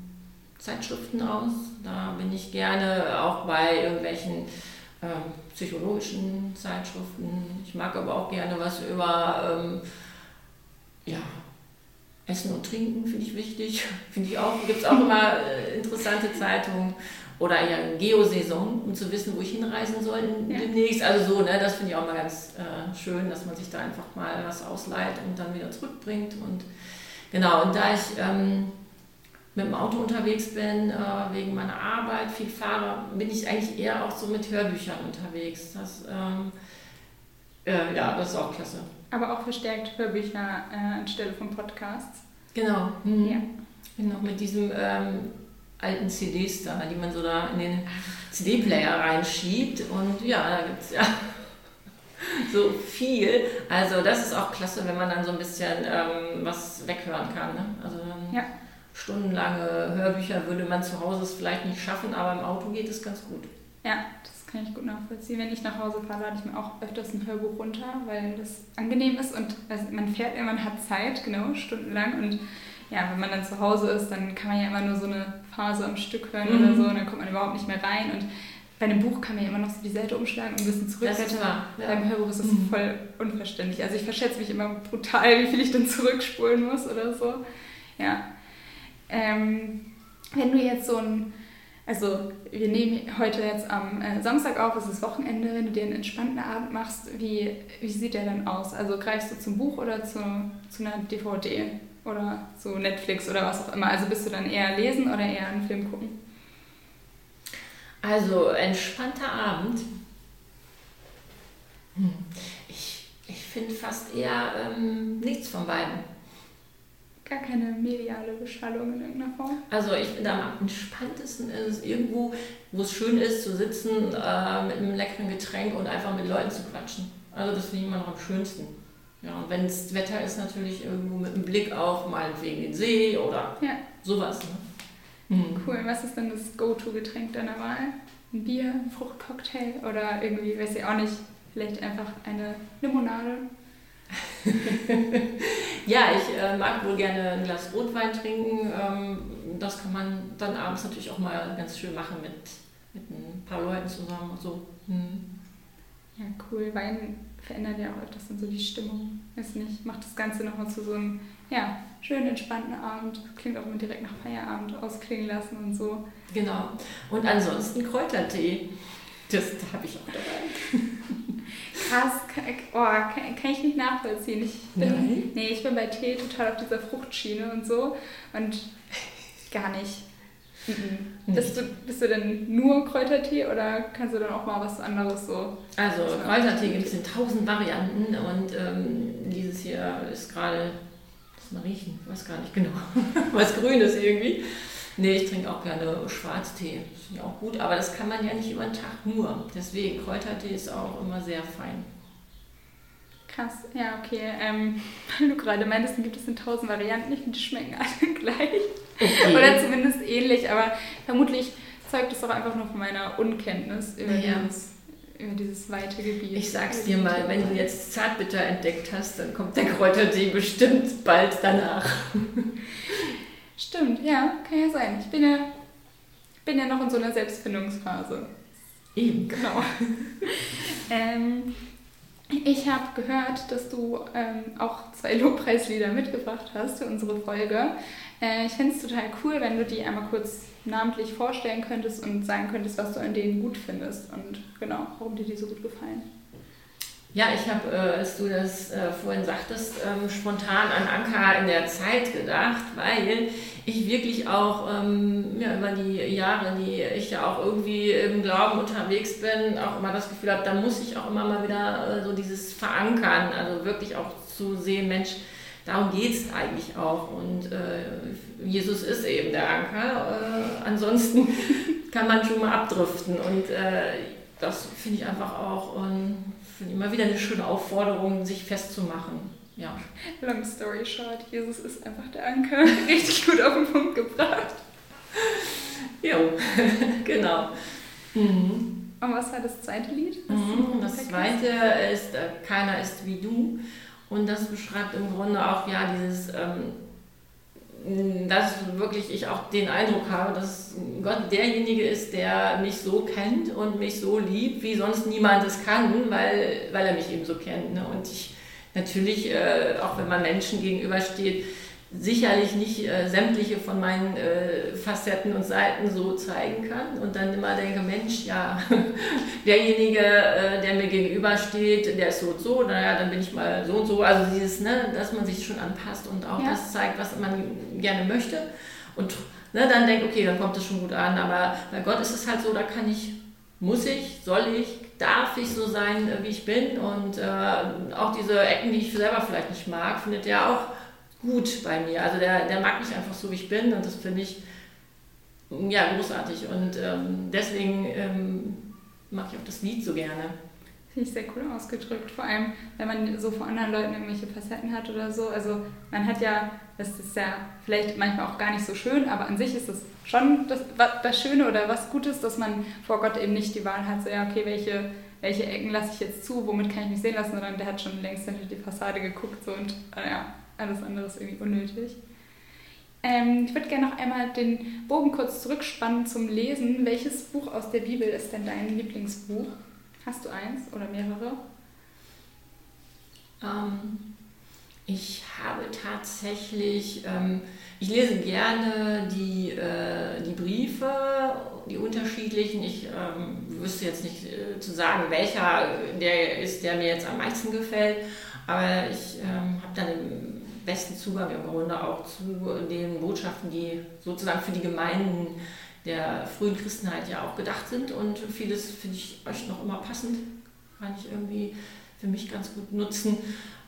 Zeitschriften aus. Da bin ich gerne auch bei irgendwelchen ähm, psychologischen Zeitschriften. Ich mag aber auch gerne was über ähm, ja, Essen und Trinken, finde ich wichtig. Finde ich auch, gibt es auch immer äh, interessante Zeitungen. Oder ja, Geosaison, um zu wissen, wo ich hinreisen soll ja. demnächst. Also so, ne, das finde ich auch mal ganz äh, schön, dass man sich da einfach mal was ausleiht und dann wieder zurückbringt. Und genau, und da ich ähm, mit dem Auto unterwegs bin, äh, wegen meiner Arbeit, viel fahre, bin ich eigentlich eher auch so mit Hörbüchern unterwegs. Das, ähm, äh, ja, das ist auch klasse. Aber auch verstärkt Hörbücher äh, anstelle von Podcasts. Genau. Mhm. Ja. Genau, mit diesem ähm, alten CDs da, die man so da in den CD-Player reinschiebt. Und ja, da gibt es ja so viel. Also das ist auch klasse, wenn man dann so ein bisschen ähm, was weghören kann. Ne? Also, ja stundenlange Hörbücher würde man zu Hause es vielleicht nicht schaffen, aber im Auto geht es ganz gut. Ja, das kann ich gut nachvollziehen. Wenn ich nach Hause fahre, lade ich mir auch öfters ein Hörbuch runter, weil das angenehm ist und also man fährt immer, man hat Zeit, genau, stundenlang und ja, wenn man dann zu Hause ist, dann kann man ja immer nur so eine Phase am Stück hören mhm. oder so und dann kommt man überhaupt nicht mehr rein und bei einem Buch kann man ja immer noch so die Seite umschlagen und ein bisschen zurückblättern. Ja. Beim Hörbuch ist das mhm. voll unverständlich. Also ich verschätze mich immer brutal, wie viel ich dann zurückspulen muss oder so. Ja, ähm, wenn du jetzt so ein, also wir nehmen heute jetzt am äh, Samstag auf, es ist Wochenende, wenn du dir einen entspannten Abend machst, wie, wie sieht der dann aus? Also greifst du zum Buch oder zu, zu einer DVD oder zu Netflix oder was auch immer? Also bist du dann eher lesen oder eher einen Film gucken? Also entspannter Abend. Hm. Ich, finde fast eher ähm, nichts von beiden gar keine mediale Beschallung in irgendeiner Form. Also ich finde am entspanntesten ist es irgendwo, wo es schön ist zu sitzen äh, mit einem leckeren Getränk und einfach mit Leuten zu quatschen. Also das finde ich immer noch am schönsten. Ja, und wenn das Wetter ist natürlich irgendwo mit einem Blick auf meinetwegen den See oder ja. sowas. Ne? Mhm. Cool. Was ist denn das Go-To-Getränk deiner Wahl? Ein Bier, ein Fruchtcocktail oder irgendwie, weiß ich auch nicht, vielleicht einfach eine Limonade? ja, ich äh, mag wohl gerne ein Glas Rotwein trinken. Ähm, das kann man dann abends natürlich auch mal ganz schön machen mit, mit ein paar Leuten zusammen und so. Hm. Ja, cool. Wein verändert ja auch öfters dann so die Stimmung. Weiß nicht, macht das Ganze nochmal zu so einem ja, schönen, entspannten Abend. Klingt auch immer direkt nach Feierabend ausklingen lassen und so. Genau. Und ansonsten Kräutertee. Das habe ich auch dabei. Krass, oh, kann, kann, ich nicht nachvollziehen. Ich bin, Nein? Nee, ich bin bei Tee total auf dieser Fruchtschiene und so und gar nicht. Mhm. Bist, du, bist du denn nur Kräutertee oder kannst du dann auch mal was anderes so? Also Kräutertee gibt es in tausend Varianten und ähm, dieses hier ist gerade, das mal riechen, ich weiß gar nicht genau, was Grünes irgendwie. Nee, ich trinke auch gerne Schwarztee. Das finde ich auch gut, aber das kann man ja nicht über den Tag nur. Deswegen, Kräutertee ist auch immer sehr fein. Krass, ja, okay. Ähm, weil du gerade meintest, gibt es in tausend Varianten. Ich finde, die schmecken alle gleich. Okay. Oder zumindest ähnlich, aber vermutlich zeugt es doch einfach nur von meiner Unkenntnis über, ja. dieses, über dieses weite Gebiet. Ich sag's dir mal, wenn du jetzt Zartbitter entdeckt hast, dann kommt der Kräutertee bestimmt bald danach. Stimmt, ja, kann ja sein. Ich bin ja, bin ja noch in so einer Selbstfindungsphase. Eben. Genau. ähm, ich habe gehört, dass du ähm, auch zwei Lobpreislieder mitgebracht hast für unsere Folge. Äh, ich fände es total cool, wenn du die einmal kurz namentlich vorstellen könntest und sagen könntest, was du an denen gut findest und genau, warum dir die so gut gefallen. Ja, ich habe, äh, als du das äh, vorhin sagtest, ähm, spontan an Anker in der Zeit gedacht, weil ich wirklich auch ähm, ja, über die Jahre, die ich ja auch irgendwie im Glauben unterwegs bin, auch immer das Gefühl habe, da muss ich auch immer mal wieder äh, so dieses Verankern, also wirklich auch zu sehen, Mensch, darum geht es eigentlich auch. Und äh, Jesus ist eben der Anker. Äh, ansonsten kann man schon mal abdriften. Und äh, das finde ich einfach auch ähm, finde immer wieder eine schöne Aufforderung, sich festzumachen. Ja. Long story short, Jesus ist einfach der Anker. Richtig gut auf den Punkt gebracht. Jo, genau. Mhm. Und was war das zweite Lied? Mhm, das zweite ist äh, Keiner ist wie du. Und das beschreibt im Grunde auch ja dieses ähm, dass wirklich ich auch den Eindruck habe, dass Gott derjenige ist, der mich so kennt und mich so liebt, wie sonst niemand es kann, weil, weil er mich eben so kennt. Ne? Und ich natürlich, äh, auch wenn man Menschen gegenübersteht, sicherlich nicht äh, sämtliche von meinen äh, Facetten und Seiten so zeigen kann und dann immer denke, Mensch, ja, derjenige, äh, der mir gegenübersteht, der ist so und so, naja, dann bin ich mal so und so. Also dieses, ne, dass man sich schon anpasst und auch ja. das zeigt, was man gerne möchte und ne, dann denkt, okay, dann kommt es schon gut an, aber bei Gott ist es halt so, da kann ich, muss ich, soll ich, darf ich so sein, äh, wie ich bin und äh, auch diese Ecken, die ich selber vielleicht nicht mag, findet er auch gut bei mir. Also der, der mag mich einfach so, wie ich bin und das finde ich ja, großartig. Und ähm, deswegen ähm, mag ich auch das Lied so gerne. Finde ich sehr cool ausgedrückt. Vor allem, wenn man so vor anderen Leuten irgendwelche Facetten hat oder so. Also man hat ja, das ist ja vielleicht manchmal auch gar nicht so schön, aber an sich ist es schon das, das Schöne oder was Gutes, dass man vor Gott eben nicht die Wahl hat, so ja, okay, welche, welche Ecken lasse ich jetzt zu, womit kann ich mich sehen lassen, sondern der hat schon längst hinter die Fassade geguckt so und äh, alles andere ist irgendwie unnötig. Ähm, ich würde gerne noch einmal den Bogen kurz zurückspannen zum Lesen. Welches Buch aus der Bibel ist denn dein Lieblingsbuch? Hast du eins oder mehrere? Ähm, ich habe tatsächlich, ähm, ich lese gerne die, äh, die Briefe, die unterschiedlichen. Ich ähm, wüsste jetzt nicht äh, zu sagen, welcher der ist, der mir jetzt am meisten gefällt, aber ich ähm, habe dann besten Zugang im Grunde auch zu den Botschaften, die sozusagen für die Gemeinden der frühen Christenheit ja auch gedacht sind. Und vieles finde ich euch noch immer passend, kann ich irgendwie für mich ganz gut nutzen.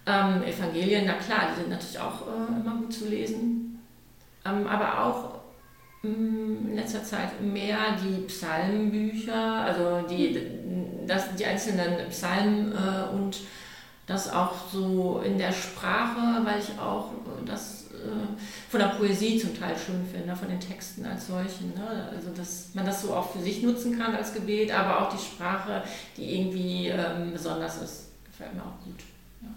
Ähm, Evangelien, na klar, die sind natürlich auch äh, immer gut zu lesen. Ähm, aber auch mm, in letzter Zeit mehr die Psalmbücher, also die, das, die einzelnen Psalmen äh, und das auch so in der Sprache, weil ich auch das äh, von der Poesie zum Teil schön finde, von den Texten als solchen. Ne? Also dass man das so auch für sich nutzen kann als Gebet, aber auch die Sprache, die irgendwie ähm, besonders ist, gefällt mir auch gut. Ja.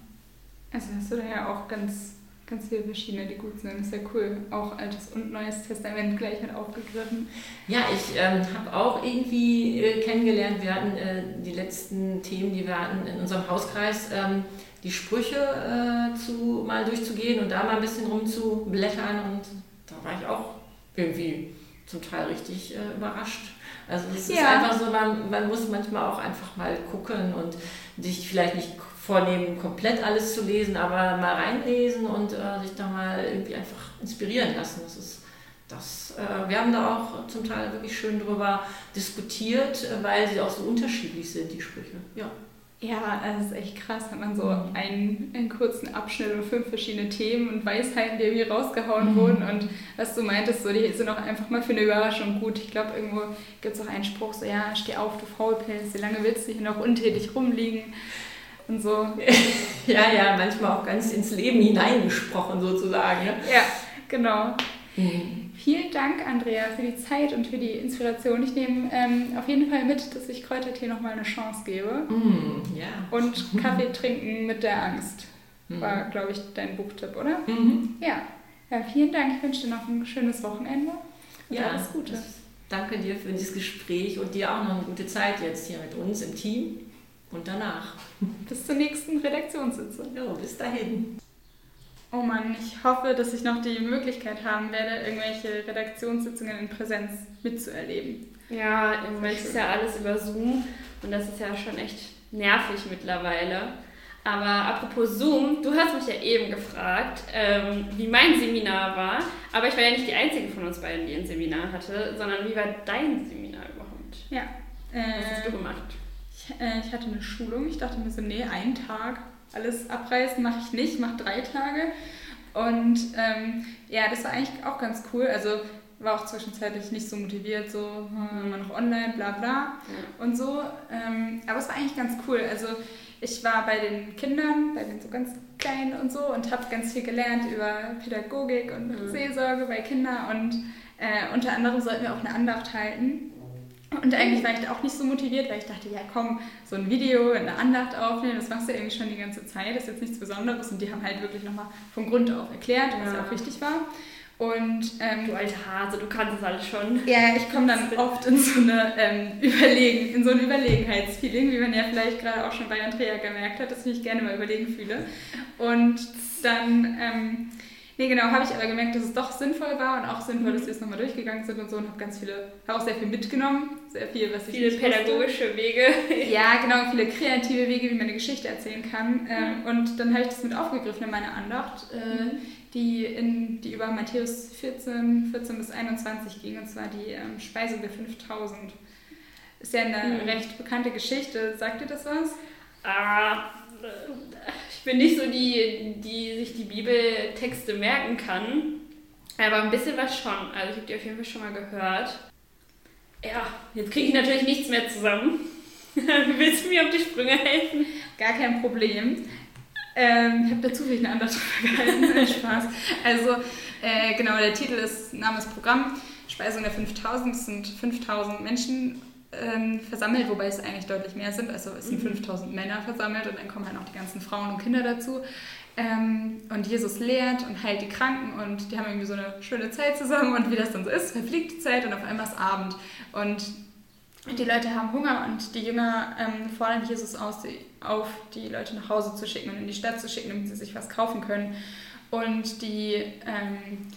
Also hast du da ja auch ganz ganz viele verschiedene, die gut sind. Das ist ja cool. Auch Altes und Neues Testament gleich mit aufgegriffen. Ja, ich ähm, habe auch irgendwie äh, kennengelernt, wir hatten äh, die letzten Themen, die wir hatten in unserem Hauskreis, ähm, die Sprüche äh, zu, mal durchzugehen und da mal ein bisschen rumzublättern und da war ich auch irgendwie zum Teil richtig äh, überrascht. Also es ja. ist einfach so, man, man muss manchmal auch einfach mal gucken und sich vielleicht nicht vornehmen, komplett alles zu lesen, aber mal reinlesen und äh, sich da mal irgendwie einfach inspirieren lassen. Das ist das, äh, wir haben da auch zum Teil wirklich schön drüber diskutiert, weil sie auch so unterschiedlich sind, die Sprüche. Ja. Ja, das ist echt krass, wenn man so einen, einen kurzen Abschnitt und fünf verschiedene Themen und Weisheiten, die irgendwie rausgehauen mhm. wurden. Und was du meintest, so, die sind auch einfach mal für eine Überraschung gut. Ich glaube, irgendwo gibt es auch einen Spruch, so, ja, steh auf, du Faulpelz, wie lange willst du hier noch untätig rumliegen? Und so. ja, ja, manchmal auch ganz ins Leben hineingesprochen sozusagen. Ne? Ja, genau. Mhm. Vielen Dank, Andrea, für die Zeit und für die Inspiration. Ich nehme ähm, auf jeden Fall mit, dass ich Kräutertee nochmal eine Chance gebe. Mm, ja. Und Kaffee trinken mit der Angst war, glaube ich, dein Buchtipp, oder? Mhm. Ja. ja. Vielen Dank. Ich wünsche dir noch ein schönes Wochenende. Und ja, alles Gute. Danke dir für dieses Gespräch und dir auch noch eine gute Zeit jetzt hier mit uns im Team und danach. Bis zur nächsten Redaktionssitzung. Ja, bis dahin. Oh Mann, ich hoffe, dass ich noch die Möglichkeit haben werde, irgendwelche Redaktionssitzungen in Präsenz mitzuerleben. Ja, im Moment ist ja alles über Zoom und das ist ja schon echt nervig mittlerweile. Aber apropos Zoom, du hast mich ja eben gefragt, ähm, wie mein Seminar war. Aber ich war ja nicht die Einzige von uns beiden, die ein Seminar hatte, sondern wie war dein Seminar überhaupt? Ja. Äh, Was hast du gemacht? Ich, äh, ich, hatte eine Schulung. Ich dachte mir so, nee, einen Tag. Alles abreißen mache ich nicht, mache drei Tage. Und ähm, ja, das war eigentlich auch ganz cool. Also war auch zwischenzeitlich nicht so motiviert, so hm, immer noch online, bla bla ja. und so. Ähm, aber es war eigentlich ganz cool. Also ich war bei den Kindern, bei den so ganz Kleinen und so und habe ganz viel gelernt über Pädagogik und mhm. Seelsorge bei Kindern und äh, unter anderem sollten wir auch eine Andacht halten. Und eigentlich war ich auch nicht so motiviert, weil ich dachte, ja komm, so ein Video, eine Andacht aufnehmen, das machst du irgendwie schon die ganze Zeit, das ist jetzt nichts Besonderes. Und die haben halt wirklich nochmal von Grund auf erklärt, was ja auch wichtig war. Und, ähm, du alte Hase, du kannst es alles schon. Ja, ich komme dann oft in so, eine, ähm, Überlegen, in so ein Überlegenheitsfeeling, wie man ja vielleicht gerade auch schon bei Andrea gemerkt hat, dass ich mich gerne mal überlegen fühle. Und dann, ähm, nee, genau, habe ich aber gemerkt, dass es doch sinnvoll war und auch sinnvoll, dass wir es nochmal durchgegangen sind und so und habe ganz viele, habe auch sehr viel mitgenommen, sehr viel, was ich Viele pädagogische wusste. Wege. Ja, genau, viele kreative Wege, wie man eine Geschichte erzählen kann. Ähm, und dann habe ich das mit aufgegriffen in meiner Andacht. Äh, mhm die, in, die über Matthäus 14, 14 bis 21 ging, und zwar die ähm, Speisung der 5000. Ist ja eine mhm. recht bekannte Geschichte. Sagt dir das was? Ah, ich bin nicht so die, die sich die Bibeltexte merken kann, aber ein bisschen was schon. Also ich habe die auf jeden Fall schon mal gehört. Ja, jetzt kriege ich natürlich nichts mehr zusammen. Willst du mir auf die Sprünge helfen? Gar kein Problem. Ähm, ich habe dazu zufällig eine andere gehalten. Spaß. Also, äh, genau, der Titel ist Name des Programm. Speisung der 5000. Es sind 5000 Menschen ähm, versammelt, wobei es eigentlich deutlich mehr sind. Also, es sind 5000 mhm. Männer versammelt und dann kommen halt noch die ganzen Frauen und Kinder dazu. Ähm, und Jesus lehrt und heilt die Kranken und die haben irgendwie so eine schöne Zeit zusammen und wie das dann so ist, verfliegt die Zeit und auf einmal ist Abend. Und die Leute haben Hunger und die Jünger ähm, fordern Jesus aus, auf, die Leute nach Hause zu schicken und in die Stadt zu schicken, damit sie sich was kaufen können. Und die, ähm,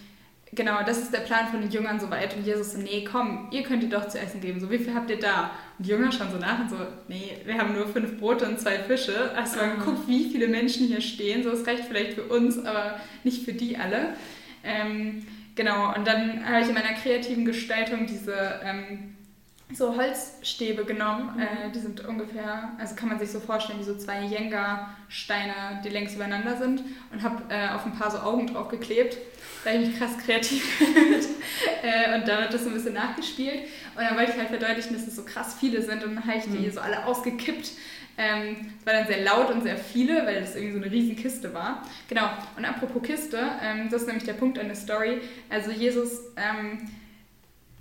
genau, das ist der Plan von den Jüngern soweit. Und Jesus so, nee, komm, ihr könnt ihr doch zu essen geben. So, wie viel habt ihr da? Und die Jünger schauen so nach und so, nee, wir haben nur fünf Brote und zwei Fische. Du mal ah. geguckt, wie viele Menschen hier stehen? So, es reicht vielleicht für uns, aber nicht für die alle. Ähm, genau, und dann habe ich in meiner kreativen Gestaltung diese ähm, so Holzstäbe genommen. Mhm. Äh, die sind ungefähr, also kann man sich so vorstellen, wie so zwei Jenga-Steine, die längs übereinander sind. Und habe äh, auf ein paar so Augen drauf geklebt, weil ich mich krass kreativ gefühlt. äh, und damit das so ein bisschen nachgespielt. Und dann wollte ich halt verdeutlichen, dass es so krass viele sind. Und dann habe ich die mhm. so alle ausgekippt. Ähm, es war dann sehr laut und sehr viele, weil das irgendwie so eine riesen Kiste war. Genau. Und apropos Kiste, ähm, das ist nämlich der Punkt an der Story. Also Jesus... Ähm,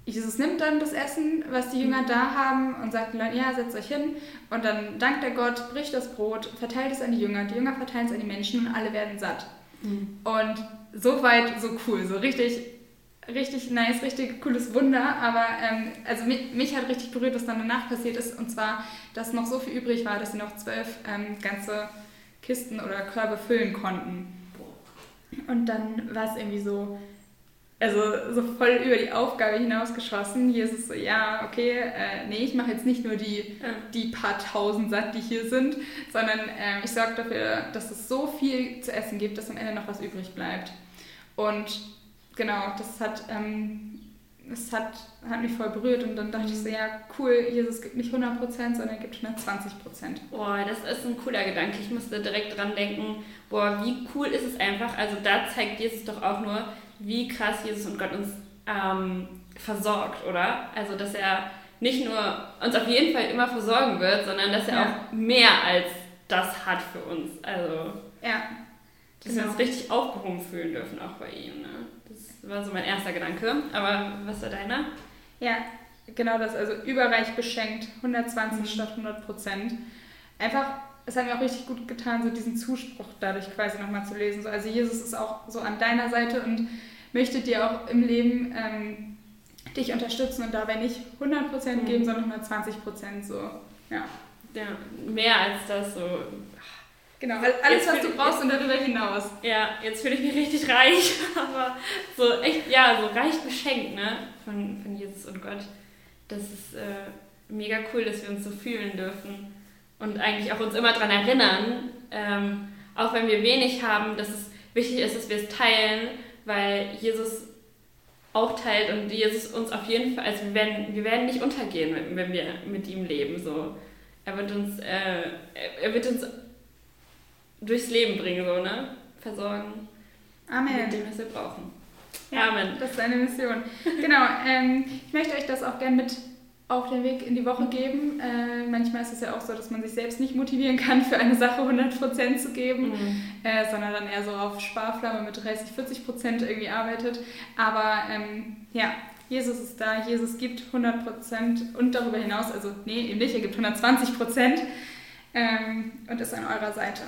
Jesus nimmt dann das Essen, was die Jünger da haben und sagt den Leuten, ja, setzt euch hin. Und dann dankt er Gott, bricht das Brot, verteilt es an die Jünger. Die Jünger verteilen es an die Menschen und alle werden satt. Mhm. Und so weit, so cool, so richtig, richtig nice, richtig cooles Wunder. Aber ähm, also mich, mich, hat richtig berührt, was dann danach passiert ist. Und zwar, dass noch so viel übrig war, dass sie noch zwölf ähm, ganze Kisten oder Körbe füllen konnten. Und dann war es irgendwie so, also so voll über die Aufgabe hinausgeschossen. Jesus so, ja, okay, äh, nee, ich mache jetzt nicht nur die, ja. die paar tausend satt, die hier sind, sondern äh, ich sorge dafür, dass es so viel zu essen gibt, dass am Ende noch was übrig bleibt. Und genau, das hat, ähm, das hat, hat mich voll berührt und dann dachte ich so, ja, cool, Jesus gibt nicht 100%, sondern er gibt 120%. Boah, das ist ein cooler Gedanke. Ich musste direkt dran denken, boah, wie cool ist es einfach. Also da zeigt Jesus doch auch nur, wie krass Jesus und Gott uns ähm, versorgt, oder? Also, dass er nicht nur uns auf jeden Fall immer versorgen wird, sondern dass er ja. auch mehr als das hat für uns. Also, ja, dass genau. wir uns richtig aufgehoben fühlen dürfen, auch bei ihm. Ne? Das war so mein erster Gedanke. Aber was war deiner? Ja, genau das. Also überreich beschenkt, 120 mhm. statt 100 Prozent. Einfach, es hat mir auch richtig gut getan, so diesen Zuspruch dadurch quasi nochmal zu lesen. So, also Jesus ist auch so an deiner Seite und möchte dir auch im Leben ähm, dich unterstützen und dabei nicht 100 Prozent mhm. geben, sondern 120 Prozent. So, ja. ja. Mehr als das so. Genau, alles, was du brauchst und darüber hinaus. Ja, jetzt fühle ich mich richtig reich, aber so echt, ja, so reich beschenkt, ne, von, von Jesus und Gott. Das ist äh, mega cool, dass wir uns so fühlen dürfen und eigentlich auch uns immer daran erinnern, ähm, auch wenn wir wenig haben, dass es wichtig ist, dass wir es teilen, weil Jesus auch teilt und Jesus uns auf jeden Fall, also wir werden, wir werden nicht untergehen, wenn wir mit ihm leben. So. Er wird uns, äh, er wird uns durchs Leben bringen, so, ne? Versorgen. Amen. Mit dem, was wir brauchen. Ja, Amen. Das ist seine Mission. genau. Ähm, ich möchte euch das auch gerne mit auf den Weg in die Woche geben. Äh, manchmal ist es ja auch so, dass man sich selbst nicht motivieren kann, für eine Sache 100% zu geben, mhm. äh, sondern dann eher so auf Sparflamme mit 30, 40% irgendwie arbeitet. Aber ähm, ja, Jesus ist da, Jesus gibt 100% und darüber hinaus, also nee, eben nicht, er gibt 120% ähm, und ist an eurer Seite.